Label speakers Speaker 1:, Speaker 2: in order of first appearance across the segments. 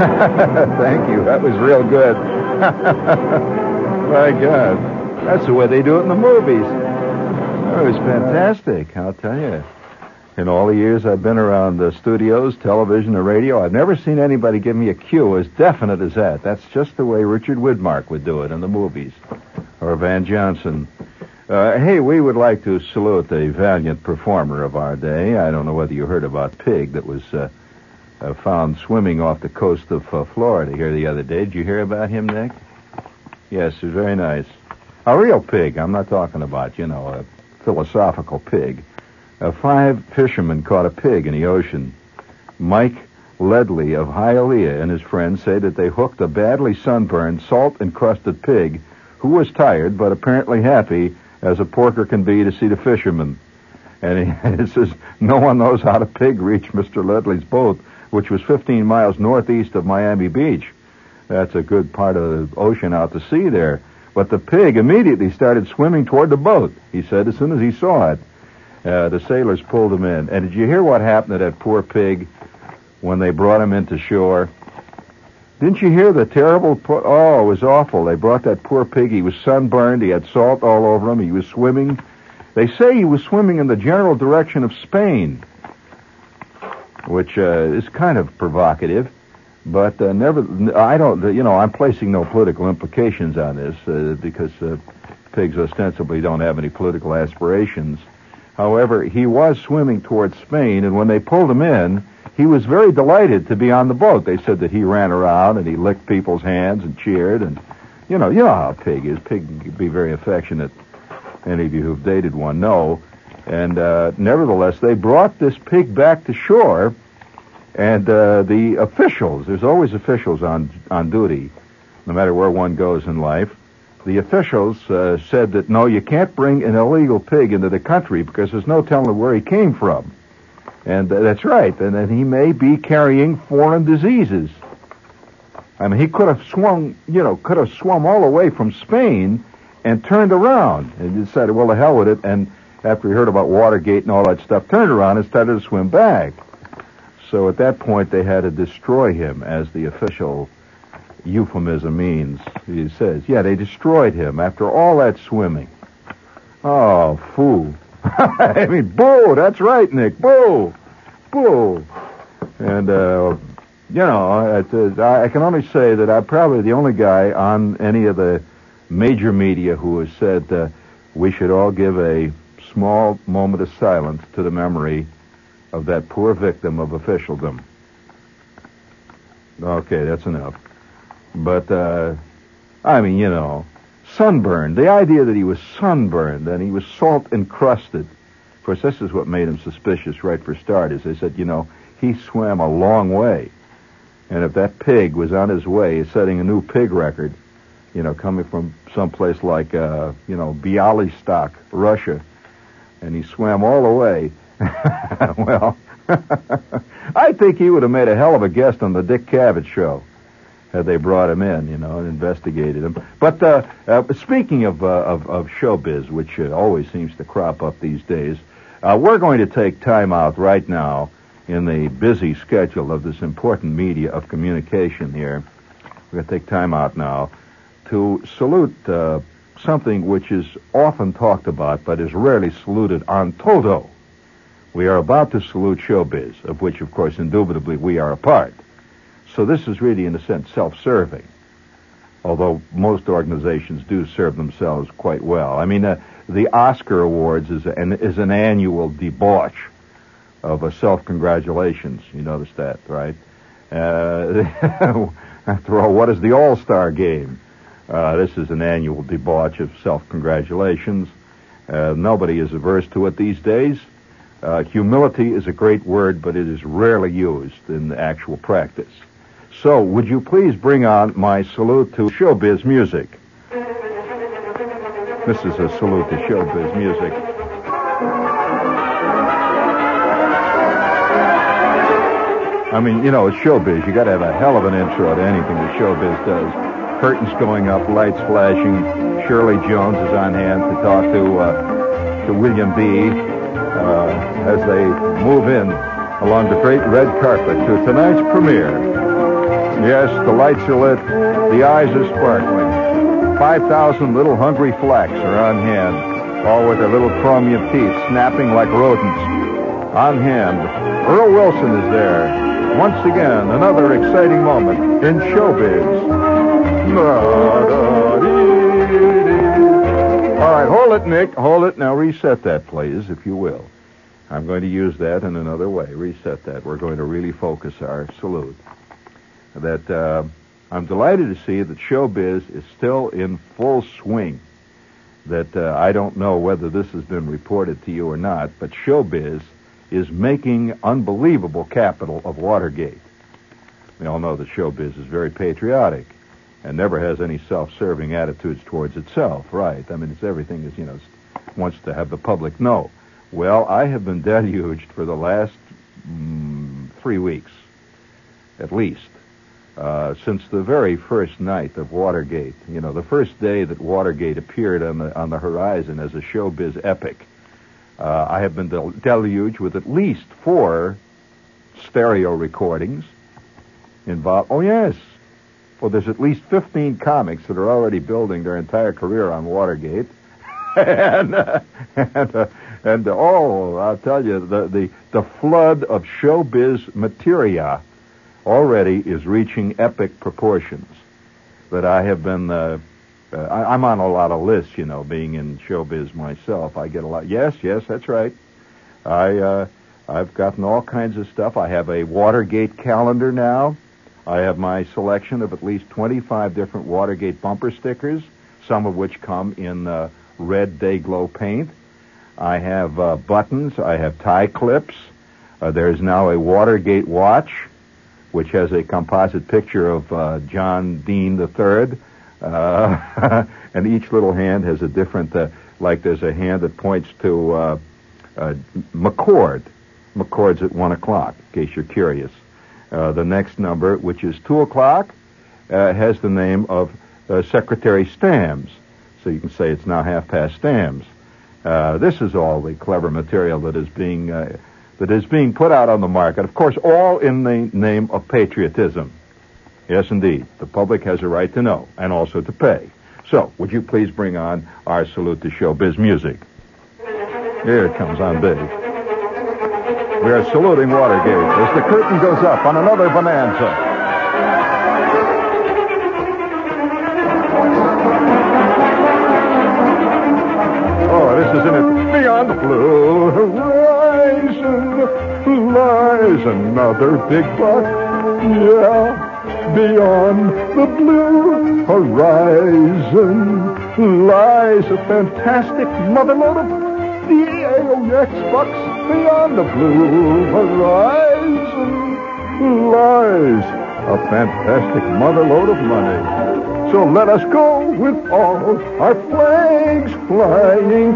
Speaker 1: Thank you. That was real good. My God. That's the way they do it in the movies. That was fantastic, I'll tell you. In all the years I've been around the studios, television, and radio, I've never seen anybody give me a cue as definite as that. That's just the way Richard Widmark would do it in the movies. Or Van Johnson. Uh, hey, we would like to salute a valiant performer of our day. I don't know whether you heard about Pig that was uh, uh, found swimming off the coast of uh, Florida here the other day. Did you hear about him, Nick? Yes, was very nice. A real pig. I'm not talking about, you know, a philosophical pig. Uh, five fishermen caught a pig in the ocean. Mike Ledley of Hialeah and his friends say that they hooked a badly sunburned, salt-encrusted pig who was tired but apparently happy as a porker can be to see the fishermen. And he, he says, no one knows how the pig reached Mr. Ledley's boat, which was 15 miles northeast of Miami Beach. That's a good part of the ocean out to sea there. But the pig immediately started swimming toward the boat, he said, as soon as he saw it. Uh, the sailors pulled him in. And did you hear what happened to that poor pig when they brought him into shore? Didn't you hear the terrible? Po- oh, it was awful. They brought that poor pig. He was sunburned. He had salt all over him. He was swimming. They say he was swimming in the general direction of Spain, which uh, is kind of provocative. But uh, never, I don't. You know, I'm placing no political implications on this uh, because uh, pigs ostensibly don't have any political aspirations. However, he was swimming towards Spain, and when they pulled him in, he was very delighted to be on the boat. They said that he ran around and he licked people's hands and cheered, and you know, you know how a pig is. Pig can be very affectionate. Any of you who've dated one know. And uh, nevertheless, they brought this pig back to shore, and uh, the officials. There's always officials on on duty, no matter where one goes in life the officials uh, said that no, you can't bring an illegal pig into the country because there's no telling where he came from. And uh, that's right, and that he may be carrying foreign diseases. I mean, he could have swum, you know, could have swum all the way from Spain and turned around and decided, well, the hell with it. And after he heard about Watergate and all that stuff, turned around and started to swim back. So at that point, they had to destroy him as the official euphemism means. He says, yeah, they destroyed him after all that swimming. Oh, fool. I mean, boo, that's right, Nick, boo, boo. And, uh, you know, I can only say that I'm probably the only guy on any of the major media who has said uh, we should all give a small moment of silence to the memory of that poor victim of officialdom. Okay, that's enough. But, uh, I mean, you know, sunburned. The idea that he was sunburned and he was salt encrusted. Of course, this is what made him suspicious right for starters. They said, you know, he swam a long way. And if that pig was on his way, setting a new pig record, you know, coming from someplace like, uh, you know, Bialystok, Russia, and he swam all the way, well, I think he would have made a hell of a guest on the Dick Cavett show had they brought him in, you know, and investigated him. But uh, uh, speaking of, uh, of, of showbiz, which uh, always seems to crop up these days, uh, we're going to take time out right now in the busy schedule of this important media of communication here. We're going to take time out now to salute uh, something which is often talked about but is rarely saluted on toto. We are about to salute showbiz, of which, of course, indubitably we are a part. So this is really, in a sense, self-serving. Although most organizations do serve themselves quite well. I mean, uh, the Oscar Awards is an, is an annual debauch of self-congratulations. You notice that, right? Uh, after all, what is the All-Star Game? Uh, this is an annual debauch of self-congratulations. Uh, nobody is averse to it these days. Uh, humility is a great word, but it is rarely used in actual practice. So, would you please bring on my salute to showbiz music? This is a salute to showbiz music. I mean, you know, it's showbiz. You got to have a hell of an intro to anything that showbiz does. Curtains going up, lights flashing. Shirley Jones is on hand to talk to uh, to William B. Uh, as they move in along the great red carpet to tonight's premiere Yes, the lights are lit. The eyes are sparkling. 5,000 little hungry flacks are on hand, all with their little chromium teeth snapping like rodents. On hand, Earl Wilson is there. Once again, another exciting moment in showbiz. All right, hold it, Nick. Hold it. Now reset that, please, if you will. I'm going to use that in another way. Reset that. We're going to really focus our salute. That uh, I'm delighted to see that showbiz is still in full swing. That uh, I don't know whether this has been reported to you or not, but showbiz is making unbelievable capital of Watergate. We all know that showbiz is very patriotic and never has any self-serving attitudes towards itself, right? I mean, it's everything is, you know, wants to have the public know. Well, I have been deluged for the last mm, three weeks, at least, uh, since the very first night of Watergate. You know, the first day that Watergate appeared on the on the horizon as a showbiz epic. Uh, I have been del- deluged with at least four stereo recordings involved. Oh yes, well, there's at least 15 comics that are already building their entire career on Watergate, and uh, and uh, and oh, I'll tell you, the, the, the flood of showbiz materia already is reaching epic proportions. That I have been, uh, uh, I, I'm on a lot of lists, you know, being in showbiz myself. I get a lot. Yes, yes, that's right. I, uh, I've gotten all kinds of stuff. I have a Watergate calendar now. I have my selection of at least 25 different Watergate bumper stickers, some of which come in uh, red Day-Glo paint. I have uh, buttons. I have tie clips. Uh, there's now a Watergate watch, which has a composite picture of uh, John Dean III. Uh, and each little hand has a different, uh, like there's a hand that points to McCord. McCord's at 1 o'clock, in case you're curious. Uh, the next number, which is 2 o'clock, uh, has the name of uh, Secretary Stans. So you can say it's now half past Stans. Uh, this is all the clever material that is being uh, that is being put out on the market. Of course, all in the name of patriotism. Yes, indeed. The public has a right to know and also to pay. So, would you please bring on our salute to showbiz music? Here it comes on big. We are saluting Watergate as the curtain goes up on another bonanza. Oh, this is in it. Beyond the blue horizon lies another big buck. Yeah. Beyond the blue horizon lies a fantastic motherload of the AOX bucks. Beyond the blue horizon lies a fantastic motherload of money. So let us go with all our flags flying.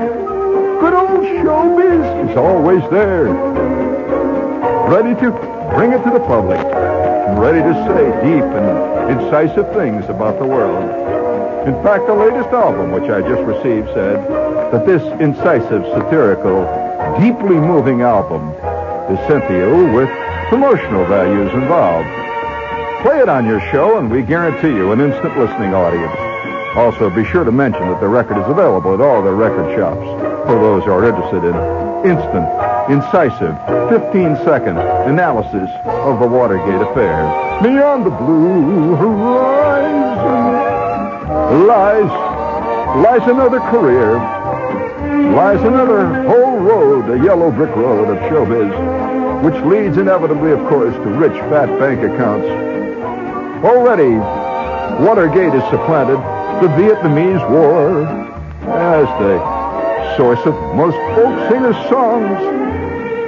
Speaker 1: Good old showbiz is always there, ready to bring it to the public, ready to say deep and incisive things about the world. In fact, the latest album, which I just received, said that this incisive, satirical, deeply moving album is sent to you with promotional values involved. Play it on your show, and we guarantee you an instant listening audience. Also, be sure to mention that the record is available at all the record shops for those who are interested in instant, incisive, 15-second analysis of the Watergate affair. Beyond the blue horizon lies lies another career, lies another whole road, a yellow brick road of showbiz, which leads inevitably, of course, to rich, fat bank accounts. Already, Watergate has supplanted the Vietnamese War as the source of most folk singers' songs,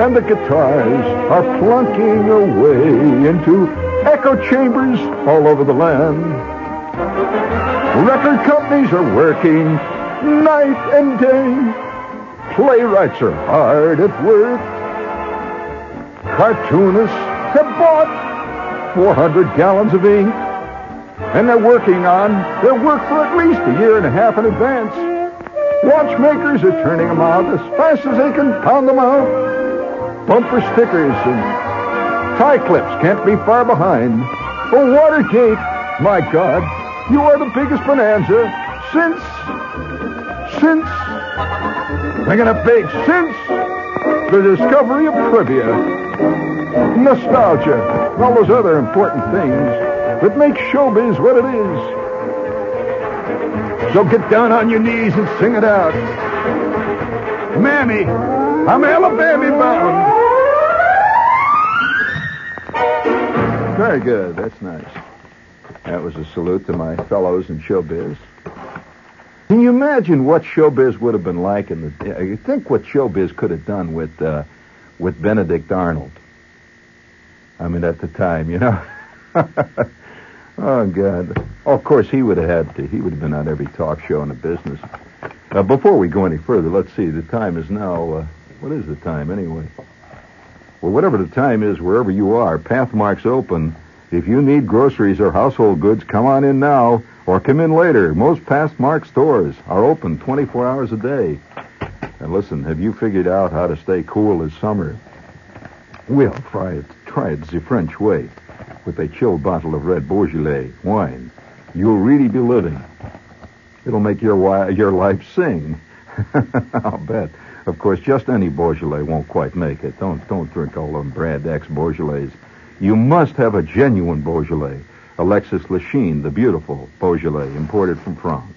Speaker 1: and the guitars are plunking away into echo chambers all over the land. Record companies are working night and day. Playwrights are hard at work. Cartoonists have bought 400 gallons of ink, and they're working on their work for at least a year and a half in advance. Watchmakers are turning them out as fast as they can pound them out. Bumper stickers and tie clips can't be far behind. Oh, Watergate! My God, you are the biggest bonanza since. since. Making a big since the discovery of trivia, nostalgia, and all those other important things that make showbiz what it is. So get down on your knees and sing it out. Mammy, I'm Alabama bound. Very good. That's nice. That was a salute to my fellows in showbiz. Can you imagine what showbiz would have been like in the? You think what showbiz could have done with uh, with Benedict Arnold? I mean, at the time, you know. oh God! Oh, of course, he would have had to. He would have been on every talk show in the business. Uh, before we go any further, let's see. The time is now. Uh, what is the time anyway? Well, whatever the time is, wherever you are, Pathmark's open. If you need groceries or household goods, come on in now or come in later. Most Pathmark stores are open 24 hours a day. And listen, have you figured out how to stay cool this summer? Well, try it. Try it the French way with a chilled bottle of red Beaujolais wine. You'll really be living. It'll make your your life sing. I'll bet. Of course, just any Beaujolais won't quite make it. Don't don't drink all them Brand X Beaujolais. You must have a genuine Beaujolais. Alexis Lichine, the beautiful Beaujolais, imported from France.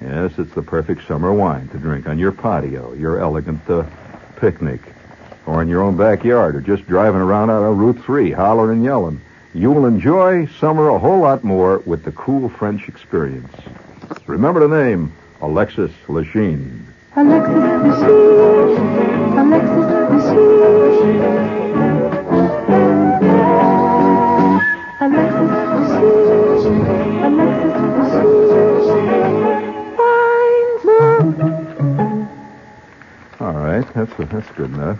Speaker 1: Yes, it's the perfect summer wine to drink on your patio, your elegant uh, picnic, or in your own backyard, or just driving around out on Route 3, hollering and yelling. You will enjoy summer a whole lot more with the cool French experience. Remember the name, Alexis Lichine. Alexis Lichine. That's that's good enough.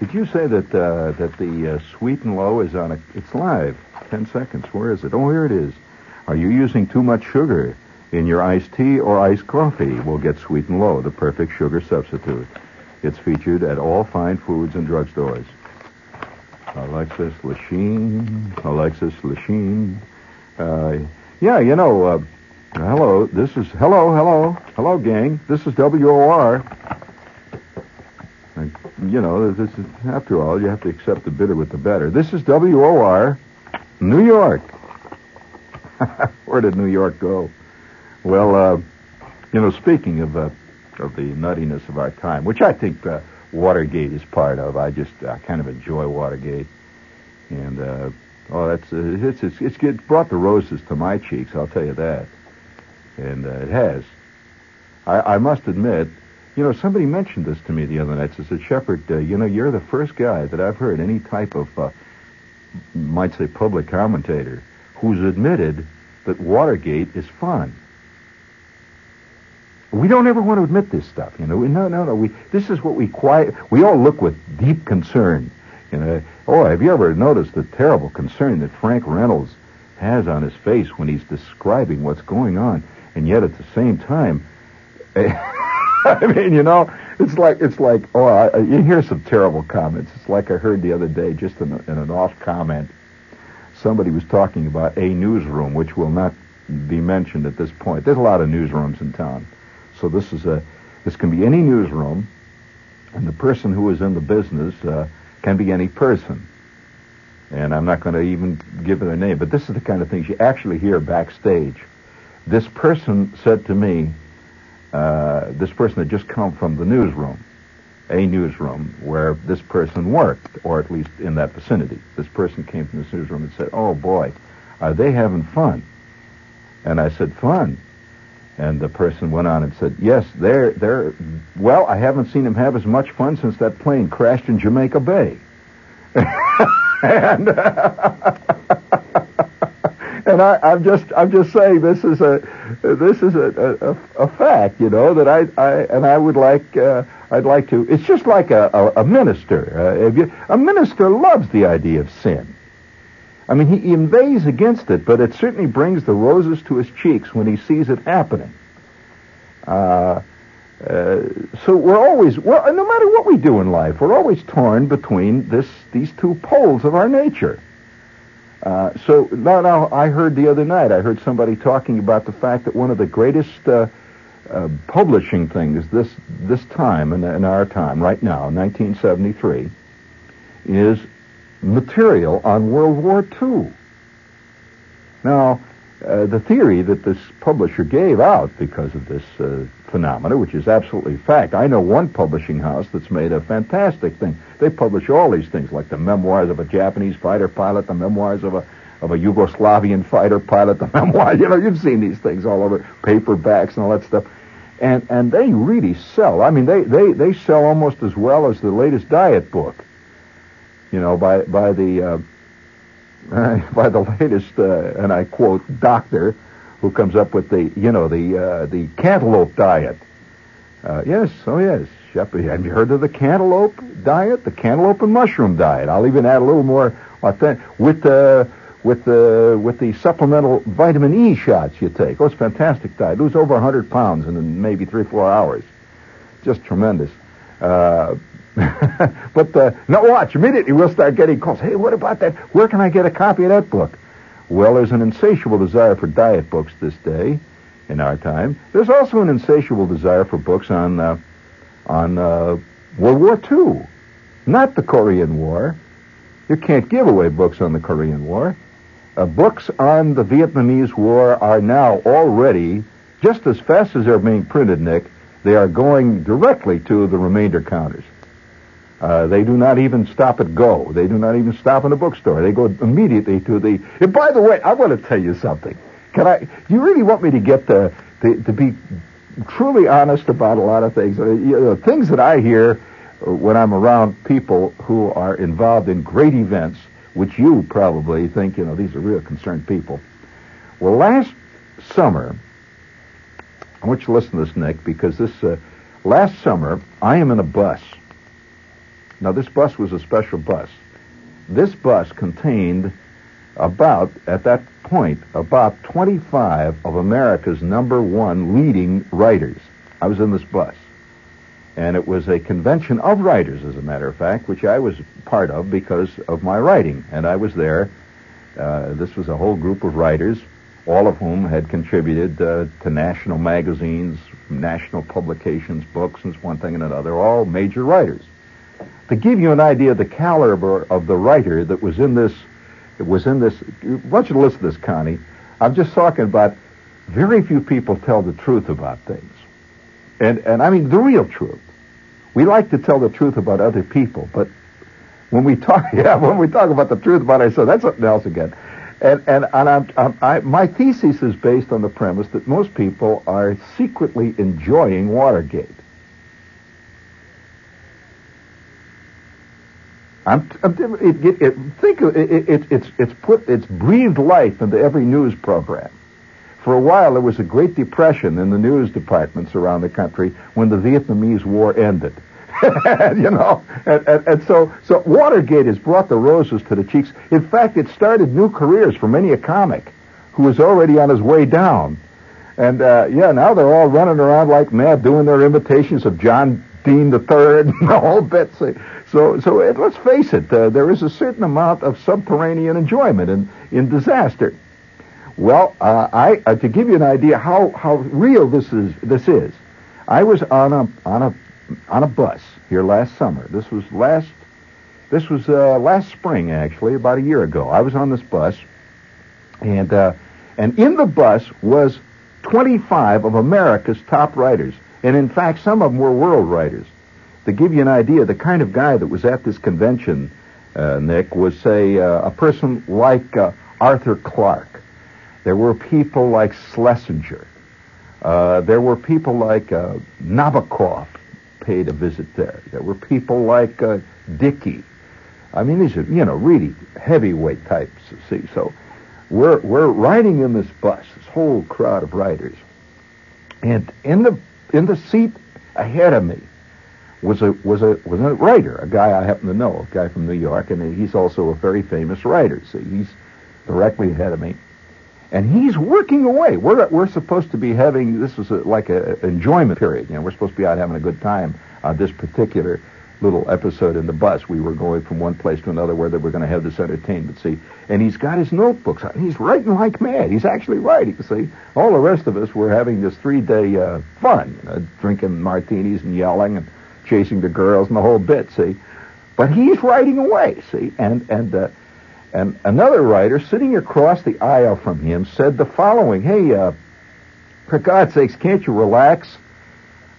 Speaker 1: Did you say that uh, that the uh, sweet and low is on a? It's live. Ten seconds. Where is it? Oh, here it is. Are you using too much sugar in your iced tea or iced coffee? We'll get sweet and low, the perfect sugar substitute. It's featured at all fine foods and drugstores. Alexis Lichine. Alexis Lichine. Uh, yeah, you know. Uh, hello. This is hello, hello, hello, gang. This is WOR you know, this is, after all, you have to accept the bitter with the better. This is WOR, New York. Where did New York go? Well, uh, you know, speaking of uh, of the nuttiness of our time, which I think uh, Watergate is part of. I just I kind of enjoy Watergate, and uh, oh, that's uh, it's, it's it's it brought the roses to my cheeks. I'll tell you that, and uh, it has. I, I must admit you know, somebody mentioned this to me the other night. Says, Shepherd, uh, you know, you're the first guy that I've heard any type of, uh, might say, public commentator who's admitted that Watergate is fun. We don't ever want to admit this stuff, you know. We, No, no, no. We this is what we quiet. We all look with deep concern. You know. Oh, have you ever noticed the terrible concern that Frank Reynolds has on his face when he's describing what's going on, and yet at the same time. I mean, you know, it's like it's like oh, I, you hear some terrible comments. It's like I heard the other day, just in, a, in an off comment, somebody was talking about a newsroom, which will not be mentioned at this point. There's a lot of newsrooms in town, so this is a this can be any newsroom, and the person who is in the business uh, can be any person. And I'm not going to even give it a name, but this is the kind of things you actually hear backstage. This person said to me, uh, this person had just come from the newsroom, a newsroom where this person worked, or at least in that vicinity. This person came from this newsroom and said, "Oh boy, are they having fun?" And I said, "Fun." And the person went on and said, "Yes, they're they're well. I haven't seen them have as much fun since that plane crashed in Jamaica Bay." and and I, I'm just I'm just saying this is a this is a, a, a fact, you know, that I, I and I would like uh, I'd like to. It's just like a, a, a minister. Uh, you, a minister loves the idea of sin. I mean, he, he inveighs against it, but it certainly brings the roses to his cheeks when he sees it happening. Uh, uh, so we're always, well, no matter what we do in life, we're always torn between this, these two poles of our nature. Uh, so now, I heard the other night, I heard somebody talking about the fact that one of the greatest uh, uh, publishing things this this time in, in our time, right now, 1973, is material on World War II. Now, uh, the theory that this publisher gave out because of this uh, phenomena, which is absolutely fact. I know one publishing house that's made a fantastic thing. They publish all these things, like the memoirs of a Japanese fighter pilot, the memoirs of a of a Yugoslavian fighter pilot, the memoir. You know, you've seen these things all over paperbacks and all that stuff, and and they really sell. I mean, they they they sell almost as well as the latest diet book. You know, by by the uh, by the latest, uh, and I quote, doctor who comes up with the, you know, the uh, the cantaloupe diet. Uh, yes, oh yes, Shepherd. Have you heard of the cantaloupe diet? The cantaloupe and mushroom diet. I'll even add a little more authentic with the with the with the supplemental vitamin E shots you take. Oh, it's a fantastic diet. Lose over 100 pounds in maybe three four hours. Just tremendous. Uh, but uh, now watch, immediately we'll start getting calls. Hey, what about that? Where can I get a copy of that book? Well, there's an insatiable desire for diet books this day, in our time. There's also an insatiable desire for books on uh, on uh, World War II, not the Korean War. You can't give away books on the Korean War. Uh, books on the Vietnamese War are now already, just as fast as they're being printed, Nick, they are going directly to the remainder counters. Uh, they do not even stop at Go. They do not even stop in a bookstore. They go immediately to the. And by the way, I want to tell you something. Can I? Do you really want me to get the, the to be truly honest about a lot of things? Uh, you know, things that I hear when I'm around people who are involved in great events, which you probably think, you know, these are real concerned people. Well, last summer, I want you to listen to this, Nick, because this uh, last summer I am in a bus now, this bus was a special bus. This bus contained about, at that point, about 25 of America's number one leading writers. I was in this bus. And it was a convention of writers, as a matter of fact, which I was part of because of my writing. And I was there. Uh, this was a whole group of writers, all of whom had contributed uh, to national magazines, national publications, books, and one thing and another, all major writers to give you an idea of the caliber of the writer that was in this, was in this. I want you listen to this, Connie. I'm just talking about very few people tell the truth about things, and and I mean the real truth. We like to tell the truth about other people, but when we talk, yeah, when we talk about the truth about ourselves, that's something else again. And and, and I'm, I'm, I, my thesis is based on the premise that most people are secretly enjoying Watergate. I'm, it, it, it, think of, it, it, it's it's put it's breathed life into every news program. For a while, there was a Great Depression in the news departments around the country when the Vietnamese War ended. you know, and, and, and, so so Watergate has brought the roses to the cheeks. In fact, it started new careers for many a comic who was already on his way down. And uh, yeah, now they're all running around like mad, doing their imitations of John Dean the Third, the whole bit. So, so it, let's face it, uh, there is a certain amount of subterranean enjoyment in, in disaster. Well, uh, I uh, to give you an idea how, how real this is, this is, I was on a on a on a bus here last summer. This was last this was uh, last spring actually, about a year ago. I was on this bus, and uh, and in the bus was 25 of America's top writers, and in fact, some of them were world writers to give you an idea, the kind of guy that was at this convention, uh, Nick, was, say, uh, a person like uh, Arthur Clarke. There were people like Schlesinger. Uh, there were people like uh, Nabokov paid a visit there. There were people like uh, Dickey. I mean, these are, you know, really heavyweight types, see. So we're, we're riding in this bus, this whole crowd of riders. And in the, in the seat ahead of me, was a was a was a writer, a guy I happen to know, a guy from New York, and he's also a very famous writer. So he's directly ahead of me, and he's working away. We're we're supposed to be having this is a, like a enjoyment period. You know, we're supposed to be out having a good time on this particular little episode in the bus. We were going from one place to another where they were going to have this entertainment, see. And he's got his notebooks out. He's writing like mad. He's actually writing, see. All the rest of us were having this three-day uh, fun, uh, drinking martinis and yelling and chasing the girls and the whole bit, see. But he's writing away, see. And, and, uh, and another writer sitting across the aisle from him said the following, hey, uh, for God's sakes, can't you relax?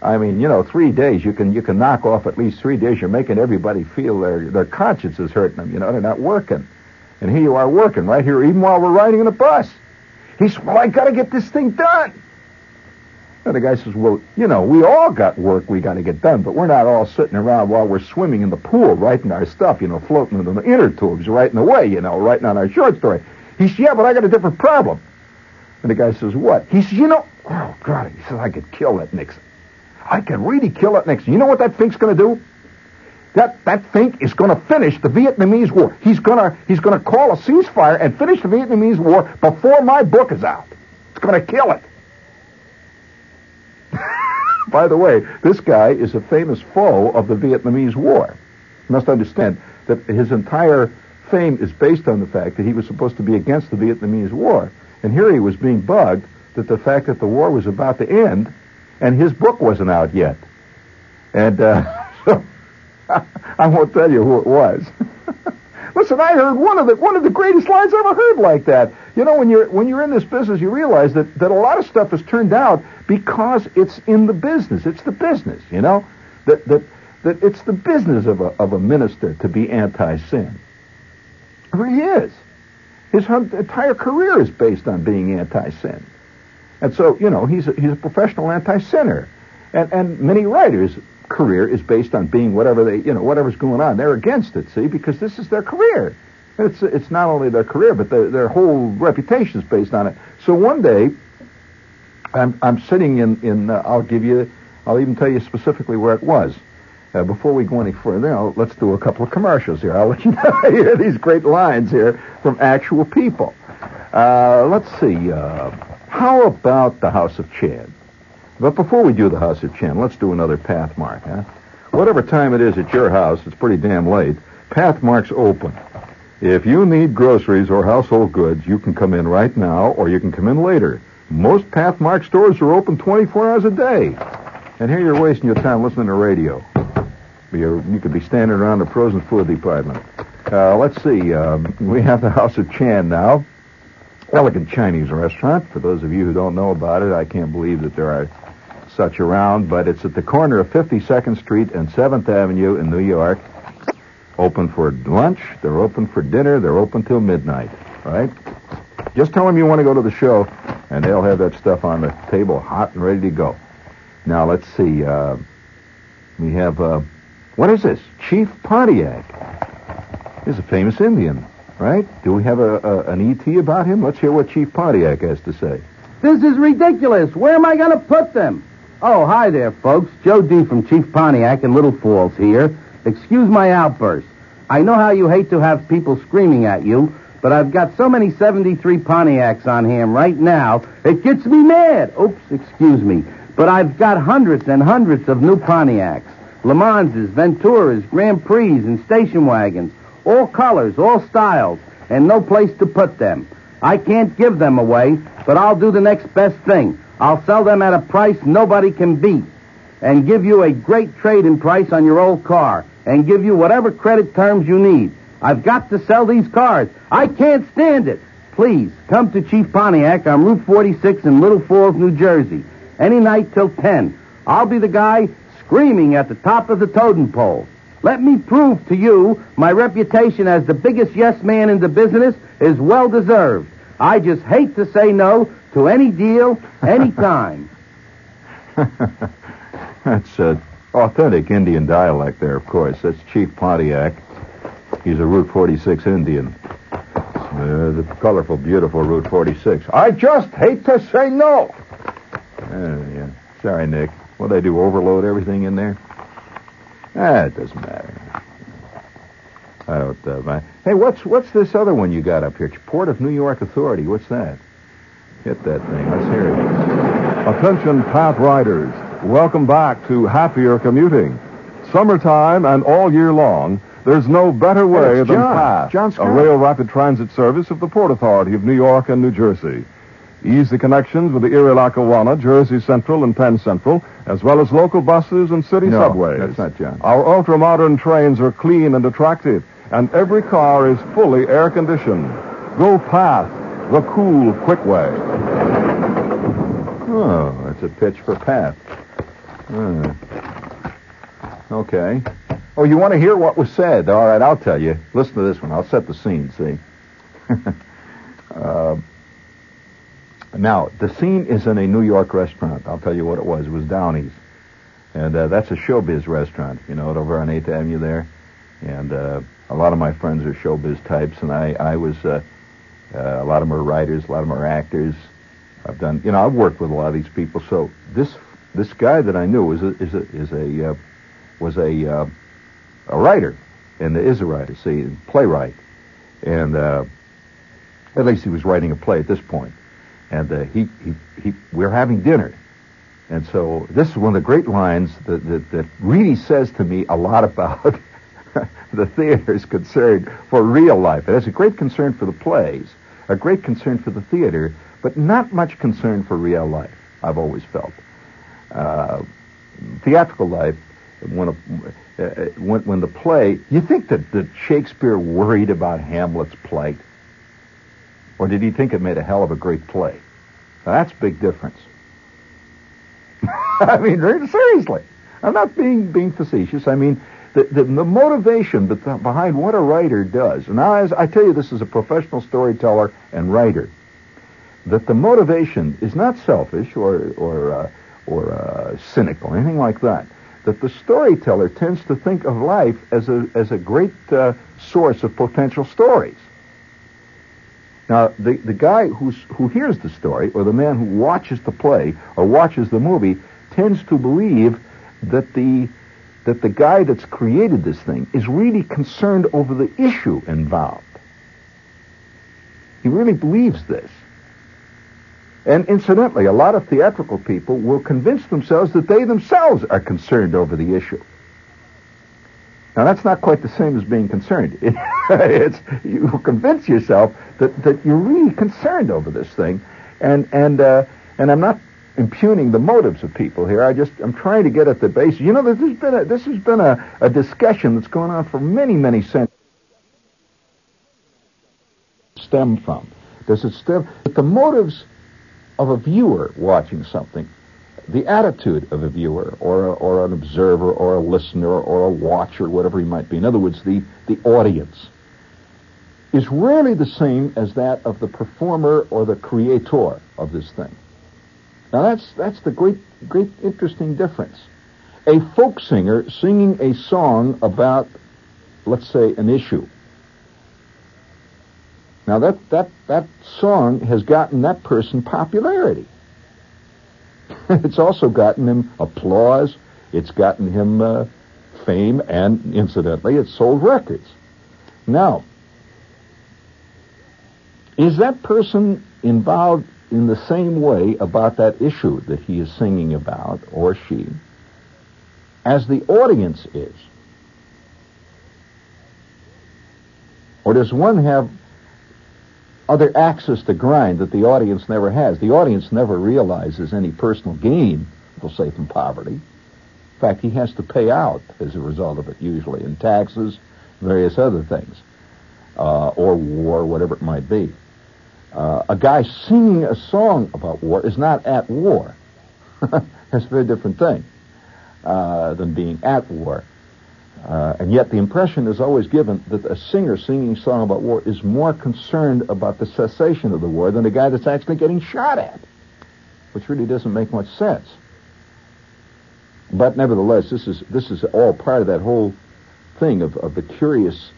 Speaker 1: I mean, you know, three days you can you can knock off at least three days. You're making everybody feel their their conscience is hurting them. You know, they're not working, and here you are working right here, even while we're riding in the bus. He said, "Well, I got to get this thing done." And the guy says, "Well, you know, we all got work we got to get done, but we're not all sitting around while we're swimming in the pool writing our stuff. You know, floating in the inner tubes, writing away. You know, writing on our short story." He says, "Yeah, but I got a different problem." And the guy says, "What?" He says, "You know." Oh God! He says, "I could kill that Nixon." I can really kill that Nixon. You know what that think's going to do? That that think is going to finish the Vietnamese war. He's going to he's going to call a ceasefire and finish the Vietnamese war before my book is out. It's going to kill it. By the way, this guy is a famous foe of the Vietnamese war. You must understand that his entire fame is based on the fact that he was supposed to be against the Vietnamese war. And here he was being bugged that the fact that the war was about to end and his book wasn't out yet. And uh, so I won't tell you who it was. Listen, I heard one of the one of the greatest lines I ever heard like that. You know, when you're when you're in this business, you realize that that a lot of stuff is turned out because it's in the business. It's the business. You know, that that that it's the business of a of a minister to be anti-sin. He is. His entire career is based on being anti-sin. And so, you know, he's a, he's a professional anti-sinner. And, and many writers' career is based on being whatever they, you know, whatever's going on. They're against it, see, because this is their career. It's, it's not only their career, but their, their whole reputation is based on it. So one day, I'm, I'm sitting in, in uh, I'll give you, I'll even tell you specifically where it was. Uh, before we go any further, I'll, let's do a couple of commercials here. I'll let you know, hear these great lines here from actual people. Uh, let's see. Uh, how about the House of Chan? But before we do the House of Chan, let's do another Pathmark, huh? Whatever time it is at your house, it's pretty damn late. Pathmark's open. If you need groceries or household goods, you can come in right now or you can come in later. Most Pathmark stores are open 24 hours a day. And here you're wasting your time listening to radio. You're, you could be standing around the frozen food department. Uh, let's see. Um, we have the House of Chan now elegant Chinese restaurant. For those of you who don't know about it, I can't believe that there are such around, but it's at the corner of 52nd Street and 7th Avenue in New York. Open for lunch, they're open for dinner, they're open till midnight, right? Just tell them you want to go to the show, and they'll have that stuff on the table hot and ready to go. Now, let's see. Uh, we have, uh, what is this? Chief Pontiac. He's a famous Indian right? Do we have a, a, an ET about him? Let's hear what Chief Pontiac has to say.
Speaker 2: This is ridiculous. Where am I going to put them? Oh, hi there, folks. Joe D. from Chief Pontiac in Little Falls here. Excuse my outburst. I know how you hate to have people screaming at you, but I've got so many 73 Pontiacs on hand right now, it gets me mad. Oops, excuse me. But I've got hundreds and hundreds of new Pontiacs. Le Manses, Venturas, Grand Prix, and station wagons. All colors, all styles, and no place to put them. I can't give them away, but I'll do the next best thing. I'll sell them at a price nobody can beat and give you a great trade-in price on your old car and give you whatever credit terms you need. I've got to sell these cars. I can't stand it. Please, come to Chief Pontiac on Route 46 in Little Falls, New Jersey. Any night till 10. I'll be the guy screaming at the top of the totem pole. Let me prove to you my reputation as the biggest yes man in the business is well deserved. I just hate to say no to any deal, any time.
Speaker 1: That's uh, authentic Indian dialect there, of course. That's Chief Pontiac. He's a Route 46 Indian. Uh, the colorful, beautiful Route 46. I just hate to say no. Uh, yeah. Sorry, Nick. What they do, overload everything in there? Ah, it doesn't matter. I don't uh, mind. Hey, what's what's this other one you got up here? Port of New York Authority. What's that? Hit that thing. Let's hear it.
Speaker 3: Attention, path riders. Welcome back to happier commuting. Summertime and all year long, there's no better way than
Speaker 1: John.
Speaker 3: PATH, a rail rapid transit service of the Port Authority of New York and New Jersey. Easy connections with the Erie Lackawanna, Jersey Central, and Penn Central, as well as local buses and city
Speaker 1: No,
Speaker 3: subways.
Speaker 1: that's not John.
Speaker 3: Our ultra-modern trains are clean and attractive, and every car is fully air-conditioned. Go PATH, the cool, quick way.
Speaker 1: Oh, that's a pitch for Pat. Hmm. Okay. Oh, you want to hear what was said? All right, I'll tell you. Listen to this one. I'll set the scene, see? uh, now, the scene is in a New York restaurant. I'll tell you what it was. It was Downey's. And uh, that's a showbiz restaurant, you know, over on 8th Avenue there. And uh, a lot of my friends are showbiz types, and I, I was, uh, uh, a lot of them are writers, a lot of them are actors. I've done, you know, I've worked with a lot of these people. So this this guy that I knew is a is a is a uh, was a uh, a writer, and is a writer, see, playwright, and uh, at least he was writing a play at this point. And uh, he, he he we were having dinner, and so this is one of the great lines that that, that really says to me a lot about the theater's concern for real life. It has a great concern for the plays, a great concern for the theater, but not much concern for real life. I've always felt. Uh, theatrical life, when, a, uh, when when the play, you think that, that Shakespeare worried about Hamlet's plight, or did he think it made a hell of a great play? Now, that's a big difference. I mean, seriously. I'm not being being facetious. I mean, the, the, the motivation behind what a writer does. Now, as I tell you, this is a professional storyteller and writer. That the motivation is not selfish or or uh, or uh, cynical, anything like that. That the storyteller tends to think of life as a as a great uh, source of potential stories. Now, the, the guy who's, who hears the story, or the man who watches the play, or watches the movie, tends to believe that the, that the guy that's created this thing is really concerned over the issue involved. He really believes this. And incidentally, a lot of theatrical people will convince themselves that they themselves are concerned over the issue. Now, that's not quite the same as being concerned. it's you convince yourself that, that you're really concerned over this thing, and and uh, and I'm not impugning the motives of people here. I just I'm trying to get at the base. You know, this has been a, this has been a, a discussion that's going on for many many centuries. Stem from does it stem? The motives of a viewer watching something the attitude of a viewer or, a, or an observer or a listener or a watcher, whatever he might be. In other words, the, the audience is rarely the same as that of the performer or the creator of this thing. Now that's, that's the great, great interesting difference. A folk singer singing a song about, let's say, an issue. Now that, that, that song has gotten that person popularity. it's also gotten him applause. It's gotten him uh, fame, and incidentally, it's sold records. Now, is that person involved in the same way about that issue that he is singing about, or she, as the audience is? Or does one have other axes to grind that the audience never has. The audience never realizes any personal gain, we'll say, from poverty. In fact, he has to pay out as a result of it, usually, in taxes, various other things, uh, or war, whatever it might be. Uh, a guy singing a song about war is not at war. That's a very different thing uh, than being at war. Uh, and yet the impression is always given that a singer singing a song about war is more concerned about the cessation of the war than a guy that's actually getting shot at, which really doesn't make much sense. But nevertheless, this is this is all part of that whole thing of, of the curious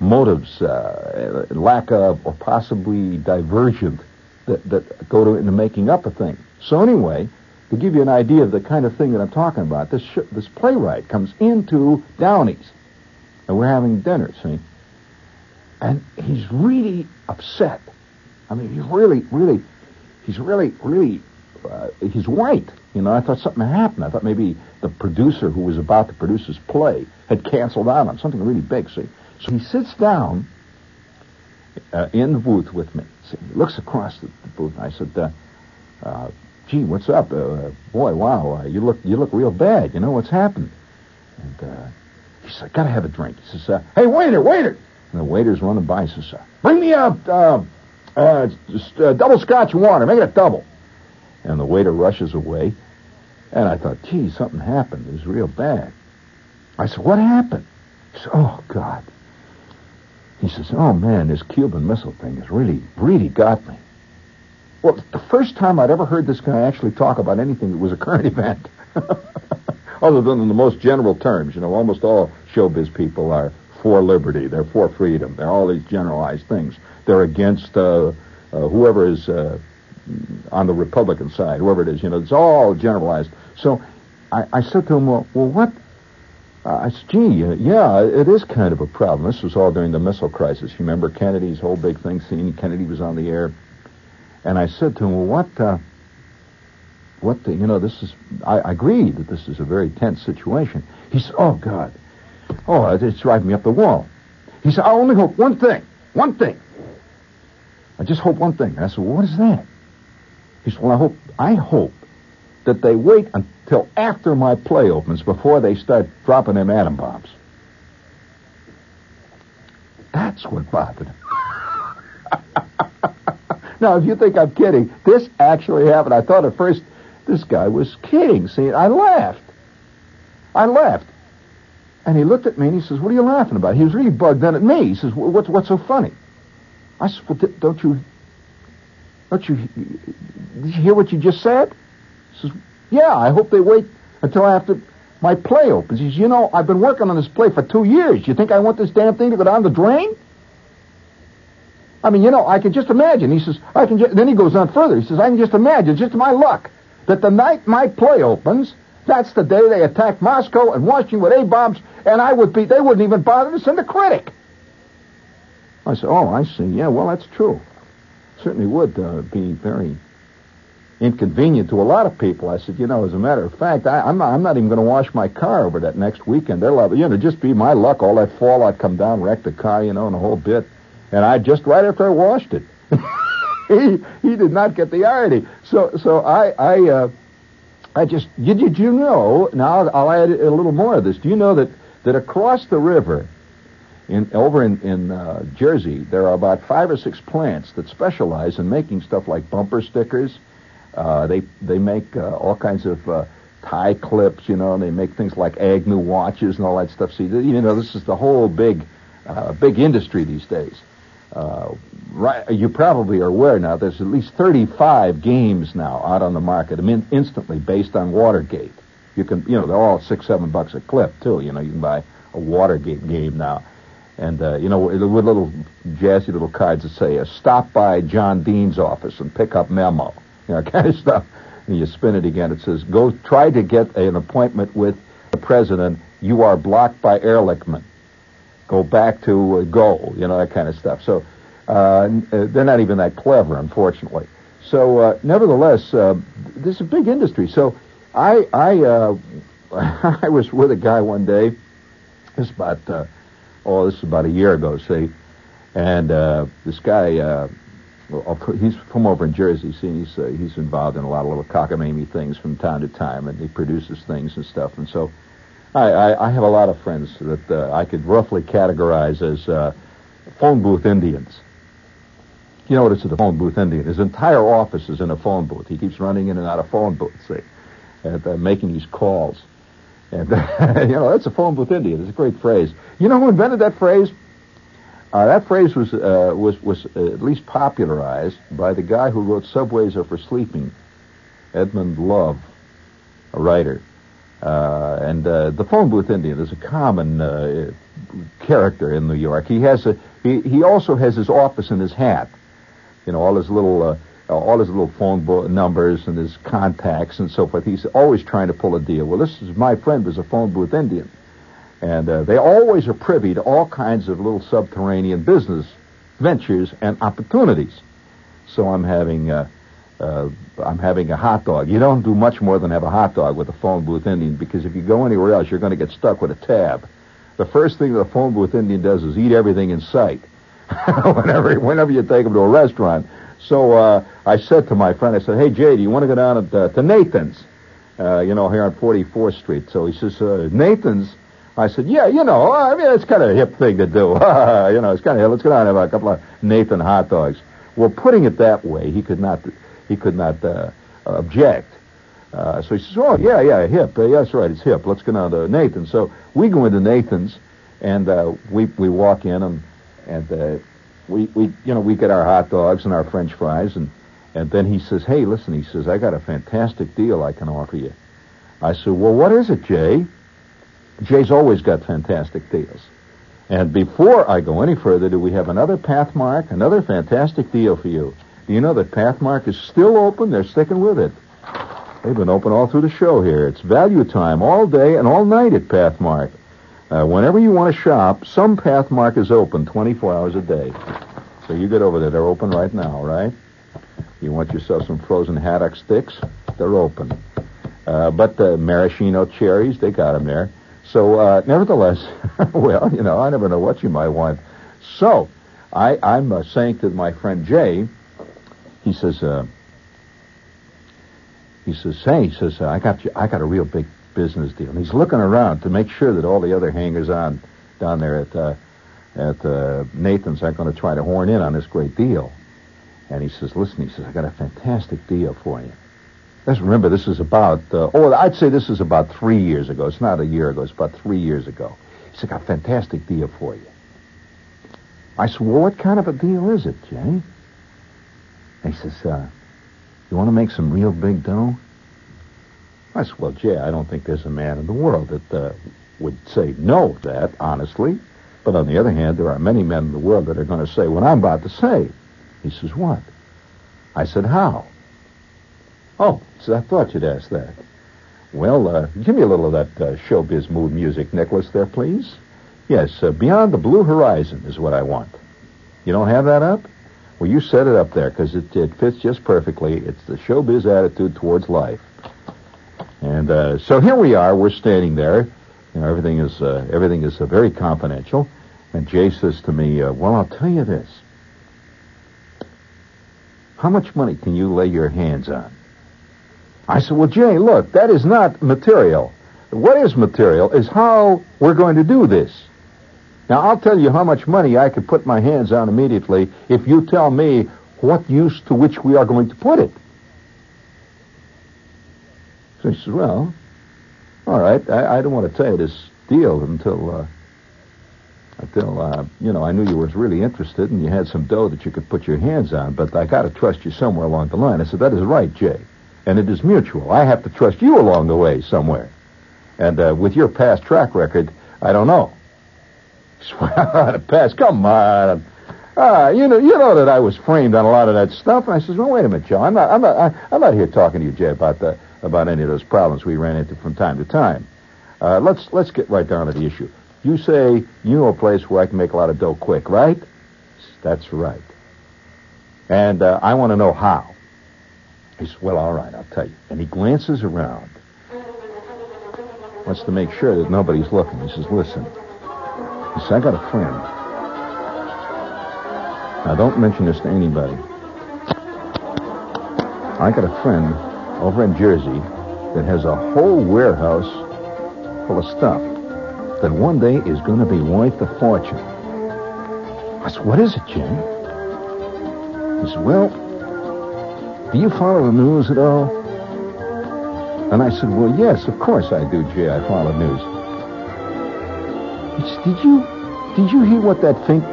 Speaker 1: motives, uh, lack of, or possibly divergent that, that go to into making up a thing. So anyway, to give you an idea of the kind of thing that I'm talking about, this sh- this playwright comes into Downey's, and we're having dinner, see, and he's really upset. I mean, he's really, really, he's really, really uh, he's white. You know, I thought something happened. I thought maybe the producer who was about to produce his play had canceled out on something really big. See, so he sits down uh, in the booth with me. So he looks across the, the booth. I said, uh, uh, "Gee, what's up, uh, boy? Wow, uh, you look you look real bad. You know what's happened?" And uh, he said, "Gotta have a drink." He says, uh, "Hey, waiter, waiter!" And the waiter's running by. He says, uh, "Bring me a uh, just, double scotch water. Make it a double." And the waiter rushes away. And I thought, gee, something happened. It was real bad. I said, what happened? He said, oh, God. He says, oh, man, this Cuban Missile thing has really, really got me. Well, the first time I'd ever heard this guy actually talk about anything that was a current event, other than in the most general terms. You know, almost all showbiz people are for liberty. They're for freedom. They're all these generalized things. They're against uh, uh, whoever is uh, on the Republican side, whoever it is. You know, it's all generalized. So I, I said to him, well, well what? I said, gee, uh, yeah, it is kind of a problem. This was all during the missile crisis. You remember Kennedy's whole big thing scene? Kennedy was on the air. And I said to him, well, what, uh, what, the, you know, this is, I, agree that this is a very tense situation. He said, oh, God. Oh, it's driving me up the wall. He said, I only hope one thing, one thing. I just hope one thing. I said, well, what is that? He said, well, I hope, I hope that they wait until after my play opens before they start dropping them atom bombs. That's what bothered him. Now, if you think I'm kidding, this actually happened. I thought at first this guy was kidding. See, I laughed. I laughed. And he looked at me and he says, What are you laughing about? He was really bugged in at me. He says, What's, what's so funny? I said, Well, don't you don't you, you hear what you just said? He says, yeah, I hope they wait until after my play opens. He says, you know, I've been working on this play for two years. You think I want this damn thing to go down the drain? I mean, you know, I can just imagine. He says, I can then he goes on further. He says, I can just imagine, just my luck, that the night my play opens, that's the day they attack Moscow and Washington with A-bombs, and I would be, they wouldn't even bother to send a critic. I said, oh, I see. Yeah, well, that's true certainly would uh, be very inconvenient to a lot of people. I said, you know, as a matter of fact, I, am not, I'm not even going to wash my car over that next weekend. They're liable, you know, just be my luck. All that fallout come down, wreck the car, you know, and a whole bit. And I just right after I washed it, he he did not get the irony. So so I I uh, I just did you, did you know? Now I'll add a little more of this. Do you know that that across the river in, over in, in uh, Jersey, there are about five or six plants that specialize in making stuff like bumper stickers. Uh, they they make uh, all kinds of uh, tie clips, you know, and they make things like Agnew watches and all that stuff. See, you know, this is the whole big uh, big industry these days. Uh, right, you probably are aware now. There's at least 35 games now out on the market. I mean, instantly based on Watergate. You can, you know, they're all six, seven bucks a clip too. You know, you can buy a Watergate game now. And, uh, you know, with little jazzy little cards that say, uh, stop by John Dean's office and pick up memo, you know, kind of stuff. And you spin it again. It says, go try to get an appointment with the president. You are blocked by Ehrlichman. Go back to uh, go, you know, that kind of stuff. So uh, uh they're not even that clever, unfortunately. So uh, nevertheless, uh, this is a big industry. So I, I, uh, I was with a guy one day. It's about uh, oh, this is about a year ago, see. And this guy, he's from over in Jersey. See, he's he's involved in a lot of little cockamamie things from time to time, and he produces things and stuff. And so, I I, I have a lot of friends that uh, I could roughly categorize as uh, phone booth Indians. You know what it's a phone booth Indian? His entire office is in a phone booth. He keeps running in and out of phone booths, see, and uh, making these calls. And, you know, that's a phone booth Indian. It's a great phrase. You know who invented that phrase? Uh, that phrase was, uh, was, was at least popularized by the guy who wrote Subways Are for Sleeping, Edmund Love, a writer. Uh, and uh, the phone booth Indian is a common uh, character in New York. He has a he, he also has his office in his hat. You know, all his little uh, uh, all his little phone bo- numbers and his contacts and so forth. He's always trying to pull a deal. Well, this is my friend was a phone booth Indian, and uh, they always are privy to all kinds of little subterranean business ventures and opportunities. So I'm having uh, I'm having a hot dog. You don't do much more than have a hot dog with a phone booth Indian because if you go anywhere else, you're going to get stuck with a tab. The first thing the phone booth Indian does is eat everything in sight. whenever, whenever you take him to a restaurant. So uh, I said to my friend, I said, "Hey Jay, do you want to go down at, uh, to Nathan's? Uh, you know, here on 44th Street." So he says, uh, "Nathan's." I said, "Yeah, you know, I mean, it's kind of a hip thing to do. you know, it's kind of let's go down and have a couple of Nathan hot dogs." Well, putting it that way, he could not he could not uh, object. Uh, so he says, "Oh yeah, yeah, hip. Uh, yeah, that's right. It's hip. Let's go down to Nathan's." So we go into Nathan's, and uh, we we walk in and and uh, we we you know we get our hot dogs and our French fries, and and then he says, "Hey, listen," he says, "I got a fantastic deal I can offer you." I said, "Well, what is it, Jay?" Jay's always got fantastic deals. And before I go any further, do we have another Pathmark, another fantastic deal for you? Do you know that Pathmark is still open? They're sticking with it. They've been open all through the show here. It's value time all day and all night at Pathmark. Uh, whenever you want to shop, some Pathmark is open 24 hours a day. So you get over there. They're open right now, right? You want yourself some frozen haddock sticks? They're open. Uh, but the maraschino cherries, they got them there. So, uh, nevertheless, well, you know, I never know what you might want. So, I, I'm saying to my friend Jay, he says, uh, he says, hey, he says, I got you, I got a real big business deal. And he's looking around to make sure that all the other hangers on down there at uh, at uh, Nathan's aren't going to try to horn in on this great deal. And he says, listen, he says, I got a fantastic deal for you. Let's remember, this is about, uh, oh, I'd say this is about three years ago. It's not a year ago. It's about three years ago. He said, I got a fantastic deal for you. I said, well, what kind of a deal is it, Jay? He says, uh, you want to make some real big dough? I said, well, Jay, I don't think there's a man in the world that uh, would say no to that, honestly. But on the other hand, there are many men in the world that are going to say what I'm about to say. He says, what? I said, how? Oh, I thought you'd ask that. Well, uh, give me a little of that uh, showbiz mood music, Nicholas, there, please. Yes, uh, Beyond the Blue Horizon is what I want. You don't have that up? Well, you set it up there because it, it fits just perfectly. It's the showbiz attitude towards life. And uh, so here we are. We're standing there. You know, everything is uh, everything is uh, very confidential. And Jay says to me, uh, "Well, I'll tell you this. How much money can you lay your hands on?" I said, "Well, Jay, look, that is not material. What is material is how we're going to do this. Now, I'll tell you how much money I could put my hands on immediately if you tell me what use to which we are going to put it." So he says, "Well." All right, I, I don't want to tell you this deal until uh, until uh, you know I knew you was really interested and you had some dough that you could put your hands on. But I got to trust you somewhere along the line. I said that is right, Jay, and it is mutual. I have to trust you along the way somewhere. And uh, with your past track record, I don't know. Swear past, come on. Ah, you know, you know that I was framed on a lot of that stuff. And I says, well, wait a minute, Joe. I'm not, I'm not, I'm not here talking to you, Jay, about the about any of those problems we ran into from time to time. Uh, let's let's get right down to the issue. You say you know a place where I can make a lot of dough quick, right? That's right. And uh, I want to know how. He says, well, all right, I'll tell you. And he glances around. Wants to make sure that nobody's looking. He says, listen. Says, I got a friend. Now, don't mention this to anybody. I got a friend over in Jersey that has a whole warehouse full of stuff that one day is going to be worth a fortune. I said, what is it, Jim? He said, well, do you follow the news at all? And I said, well, yes, of course I do, Jay. I follow the news. Did you, did you hear what that fink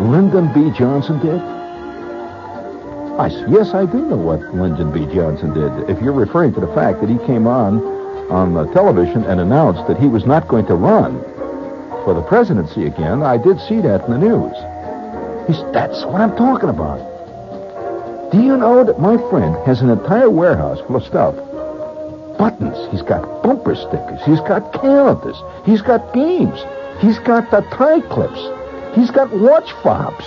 Speaker 1: Lyndon B. Johnson did? I said, yes, I do know what Lyndon B. Johnson did. If you're referring to the fact that he came on on the television and announced that he was not going to run for the presidency again, I did see that in the news. He said, that's what I'm talking about. Do you know that my friend has an entire warehouse full of stuff? Buttons. He's got bumper stickers. He's got calendars. He's got games. He's got the tie clips. He's got watch fobs.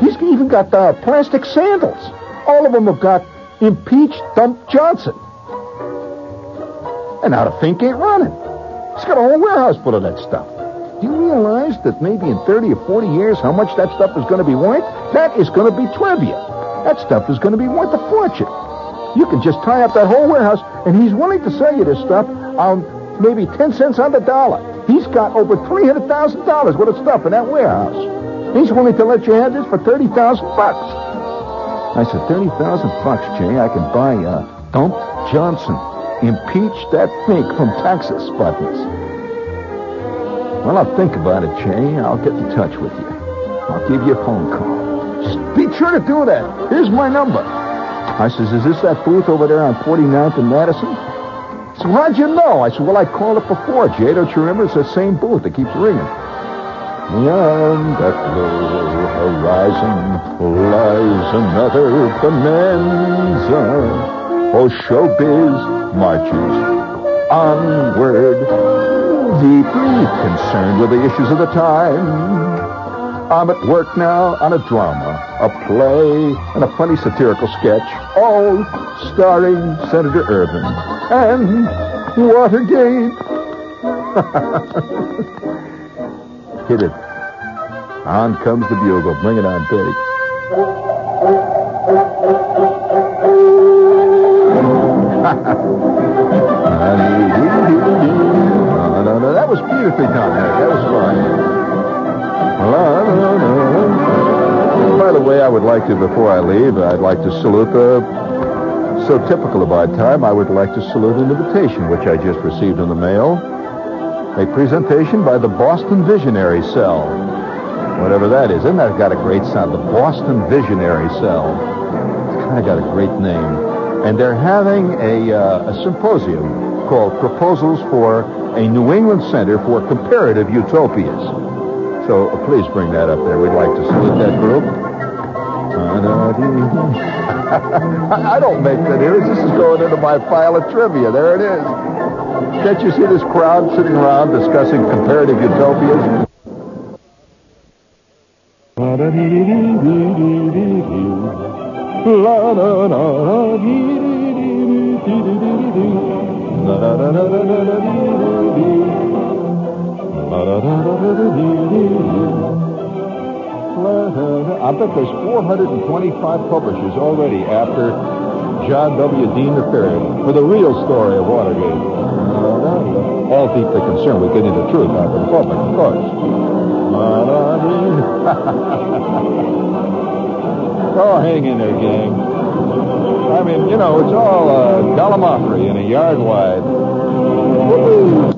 Speaker 1: He's even got the plastic sandals. All of them have got Impeach Dump Johnson. And now the Fink ain't running. He's got a whole warehouse full of that stuff. Do you realize that maybe in 30 or 40 years how much that stuff is going to be worth? That is going to be trivia. That stuff is going to be worth a fortune. You can just tie up that whole warehouse, and he's willing to sell you this stuff on maybe 10 cents on the dollar. He's got over $300,000 worth of stuff in that warehouse. He's willing to let you have this for 30000 bucks. I said, 30000 bucks, Jay. I can buy uh, Dump Johnson. Impeach that fink from Texas buttons. Well, I'll think about it, Jay. I'll get in touch with you. I'll give you a phone call. Just be sure to do that. Here's my number. I says, is this that booth over there on 49th and Madison? So how'd you know? I said, well, I called it before, Jay. Don't you remember? It's the same booth. that keeps ringing. Beyond that low horizon lies another bonanza. Oh, showbiz marches onward, deeply concerned with the issues of the time. I'm at work now on a drama, a play, and a funny satirical sketch, all starring Senator Ervin and Watergate. Hit it. On comes the bugle. Bring it on, no, that was beautifully done. That was fine. By the way, I would like to, before I leave, I'd like to salute the. So typical of our time, I would like to salute an invitation which I just received in the mail. A presentation by the Boston Visionary Cell. Whatever that is. Isn't that got a great sound? The Boston Visionary Cell. It's kind of got a great name. And they're having a, uh, a symposium called Proposals for a New England Center for Comparative Utopias. So uh, please bring that up there. We'd like to salute that group. I don't make that here. This is going into my file of trivia. There it is. Can't you see this crowd sitting around discussing comparative utopias? I bet there's 425 publishers already after John W. Dean III for the real story of Watergate. All deeply concerned with getting the truth out to the public, of course. oh, hang in there, gang. I mean, you know, it's all uh, gallimaufry in a yard wide. Woo-hoo!